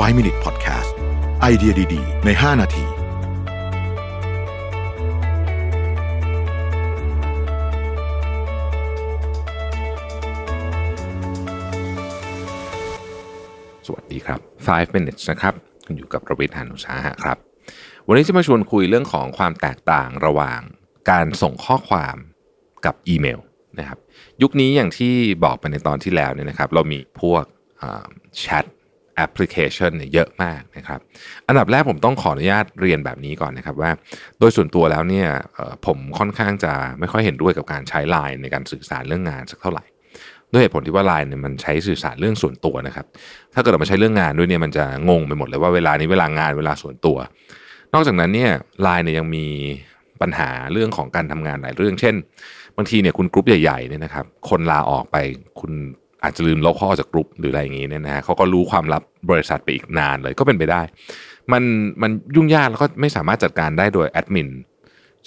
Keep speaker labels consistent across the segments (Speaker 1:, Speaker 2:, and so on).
Speaker 1: 5 Minute Podcast ไอเดียดี ๆ ใน 5 นาที
Speaker 2: สวัสดีครับ 5 minutes นะครับคุณอยู่กับประวิทยานุสาหะครับ วันนี้จะมาชวนคุยเรื่องของความแตกต่างระหว่างการส่งข้อความกับอีเมลนะครับ ยุคนี้อย่างที่บอกไปในตอนที่แล้วเนี่ยนะครับ เรามีพวกแชท แอปพลิเคชันเนี่ยเยอะมากนะครับ อันดับแรกผมต้องขออนุญาตเรียนแบบนี้ก่อนนะครับว่า โดยส่วนตัวแล้วเนี่ยผมค่อนข้างจะไม่ค่อยเห็นด้วยกับการใช้ Line ในการสื่อสารเรื่องงานสักเท่าไหร่ ด้วยเหตุผลที่ว่า Line เนี่ยมันใช้สื่อสารเรื่องส่วนตัวนะครับ ถ้าเกิดมาใช้เรื่องงานด้วยเนี่ยมันจะงงไปหมดเลยว่าเวลานี้เวลางานเวลาส่วนตัว นอกจากนั้นเนี่ย Line เนี่ยยังมีปัญหาเรื่องของการทำงานหลายเรื่อง เช่น บางทีเนี่ยคุณกรุ๊ปใหญ่ๆเนี่ยนะครับ คนลาออกไปคุณ อาจจะลืมลบเขาจากกรุ๊ปหรืออะไรอย่างงี้เนี่ยนะฮะเขาก็รู้ความลับบริษัทไปอีกนานเลยก็เป็นไปได้ มันมันยุ่งยากแล้วก็ไม่สามารถจัดการได้โดยแอดมิน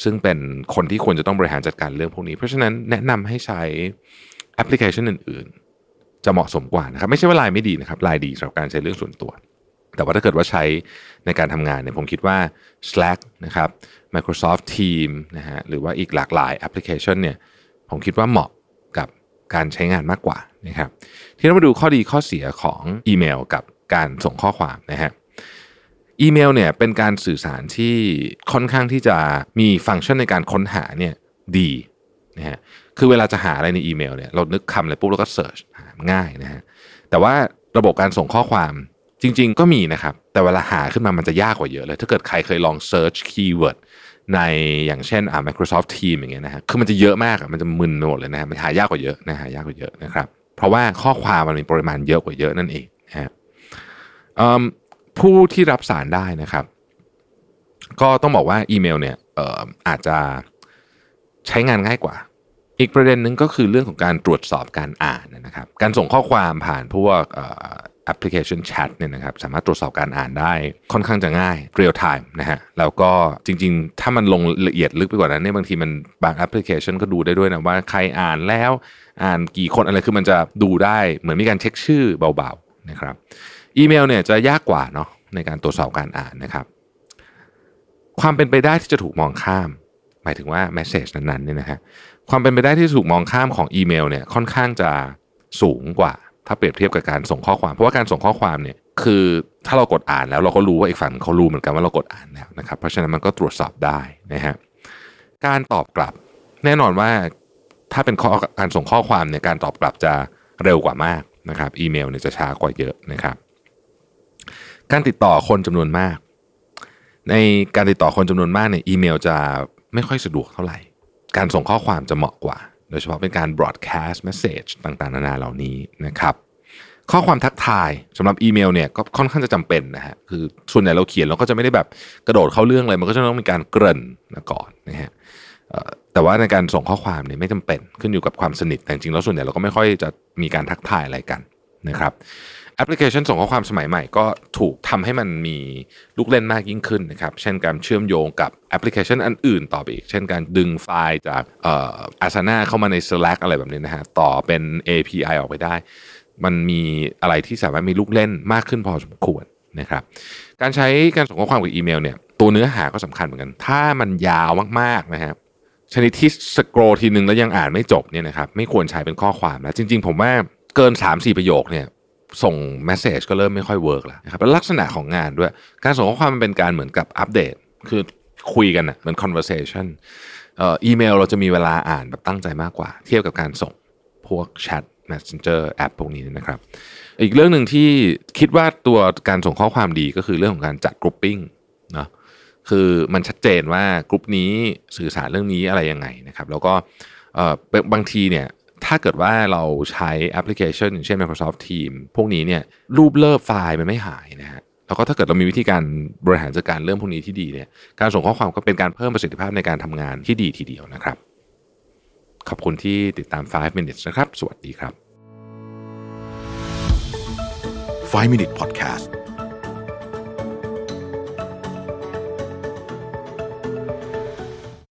Speaker 2: ซึ่งเป็นคนที่ควรจะต้องบริหารจัดการเรื่องพวกนี้ เพราะฉะนั้นแนะนำให้ใช้แอปพลิเคชันอื่น ๆ จะเหมาะสมกว่านะครับ ไม่ใช่ว่าไลน์ไม่ดีนะครับไลน์ดีสำหรับการใช้เรื่องส่วนตัว แต่ว่าถ้าเกิดว่าใช้ในการทำงานเนี่ยผมคิดว่า Slack นะครับ Microsoft Teams นะฮะหรือว่าอีกหลากหลายแอปพลิเคชันเนี่ยผมคิดว่าเหมาะ การใช้งานมากกว่านะครับ ทีนี้เรามาดูข้อดีข้อเสียของอีเมลกับการส่งข้อความนะฮะอีเมลเนี่ยเป็นการสื่อสารที่ค่อนข้างที่จะมีฟังก์ชันในการค้นหาเนี่ยดีนะฮะคือเวลาจะหาอะไรในอีเมลเนี่ยเรานึกคำอะไรปุ๊บเราก็ search หาง่ายนะฮะแต่ว่าระบบการส่งข้อความจริง ๆ ก็มีนะครับ แต่เวลาหาขึ้นมามันจะยากกว่าเยอะเลย ถ้าเกิดใครเคยลอง search keyword ในอย่างเช่นอ่า Microsoft Teams อย่างเงี้ยนะฮะคือมันจะเยอะมากอะมันจะมึนไปหมดเลยนะฮะมันหายากกว่าเยอะนะหายากกว่าเยอะนะครับเพราะว่าข้อความมันมีปริมาณเยอะกว่าเยอะนั่นเองนะฮะผู้ที่รับสารได้นะครับ ก็ต้องบอกว่าอีเมลเนี่ยเอ่ออาจจะใช้งานง่ายกว่า อีกประเด็นหนึ่งก็คือเรื่องของการตรวจสอบการอ่านนะครับ การส่งข้อความผ่านพวกเอ่อ แอปพลิเคชันแชทเนี่ยนะครับสามารถตรวจสอบการอ่านได้ค่อนข้างจะง่าย real-time นะฮะแล้วก็จริงๆ ถ้ามันลงละเอียดลึกไปกว่านั้นเนี่ยบางทีมันบางแอปพลิเคชันก็ดูได้ด้วยนะว่าใครอ่านแล้ว อ่านกี่คนอะไรคือมันจะดูได้เหมือนมีการเช็คชื่อเบาๆนะครับอีเมลเนี่ยจะยากกว่าเนาะในการตรวจสอบการอ่านนะครับ ความเป็นไปได้ที่จะถูกมองข้าม หมายถึงว่า message นั้นๆเนี่ยนะฮะความเป็นไปได้ที่ถูกมองข้ามของอีเมลเนี่ยค่อนข้างจะสูงกว่า ถ้าเปรียบเทียบกับการส่งข้อความ เพราะว่าการส่งข้อความเนี่ยคือถ้าเรากดอ่านแล้วเราก็รู้ว่าอีกฝั่งเขารู้เหมือนกันว่าเรากดอ่านแล้วนะครับเพราะฉะนั้นมันก็ตรวจสอบได้นะฮะการตอบกลับแน่นอนว่าถ้าเป็นข้อการส่งข้อความเนี่ยการตอบกลับจะเร็วกว่ามากนะครับอีเมลเนี่ยจะช้ากว่าเยอะนะครับการติดต่อคนจำนวนมาก ในการติดต่อคนจำนวนมากเนี่ยอีเมลจะไม่ค่อยสะดวกเท่าไหร่ การส่งข้อความจะเหมาะกว่า โดยเฉพาะเป็นการ broadcast message ต่างๆ นานาเหล่านี้นะครับข้อความทักทายสำหรับอีเมลเนี่ยก็ค่อนข้างจะจำเป็นนะฮะคือส่วนใหญ่เราเขียนเราก็จะไม่ได้แบบกระโดดเข้าเรื่องเลยมันก็จะต้องมีการเกริ่นมาก่อนนะฮะแต่ว่าในการส่งข้อความเนี่ยไม่จำเป็นขึ้นอยู่กับความสนิทแต่จริงๆแล้วส่วนใหญ่เราก็ไม่ค่อยจะมีการทักทายอะไรกันนะครับ แอปพลิเคชันส่งข้อความสมัยใหม่ก็ถูกทำให้มันมีลูกเล่นมากยิ่งขึ้นนะครับ เช่นการเชื่อมโยงกับแอปพลิเคชันอันอื่นต่อไปอีก เช่นการดึงไฟล์จากเอ่อ Asana เข้ามาใน Slack อะไรแบบนี้นะฮะ ต่อเป็น API ออกไปได้ มันมีอะไรที่สามารถมีลูกเล่นมากขึ้นพอสมควรนะครับ การใช้การส่งข้อความกับอีเมลเนี่ยตัวเนื้อหาก็สำคัญเหมือนกัน ถ้ามันยาวมากๆนะครับชนิดที่ scroll ทีนึงแล้วยังอ่านไม่จบเนี่ยนะครับไม่ควรใช้เป็นข้อความแล้วจริง ๆ ผมว่าเกิน 3-4 ประโยคเนี่ย ส่ง message ก็เริ่มไม่ค่อย work แล้วนะครับแล้วลักษณะของงานด้วย การส่งข้อความมันเป็นการเหมือนกับอัปเดต คือคุยกันอะเหมือน conversation เอ่ออีเมลเราจะมีเวลาอ่านแบบตั้งใจมากกว่า เทียบกับการส่งพวกแชท messenger แอปพวกนี้นะครับ อีกเรื่องหนึ่งที่คิดว่าตัวการส่งข้อความดีก็คือเรื่องของการจัด grouping เนาะคือมันชัดเจนว่ากลุ่มนี้สื่อสารเรื่องนี้อะไรยังไงนะครับ แล้วก็เอ่อบางทีเนี่ย ถ้าเกิดว่าเราใช้แอปพลิเคชันอย่างเช่น Microsoft Teams พวกนี้เนี่ยรูปเลิฟไฟล์มันไม่หายนะฮะแล้วก็ถ้าเกิดเรามีวิธีการบริหารจัดการเรื่องพวกนี้ที่ดีเนี่ยการส่งข้อความก็เป็นการเพิ่มประสิทธิภาพในการทำงานที่ดีทีเดียวนะครับ ขอบคุณที่ติดตาม 5 minutes นะครับ สวัสดีครับ
Speaker 1: 5 Minute Podcast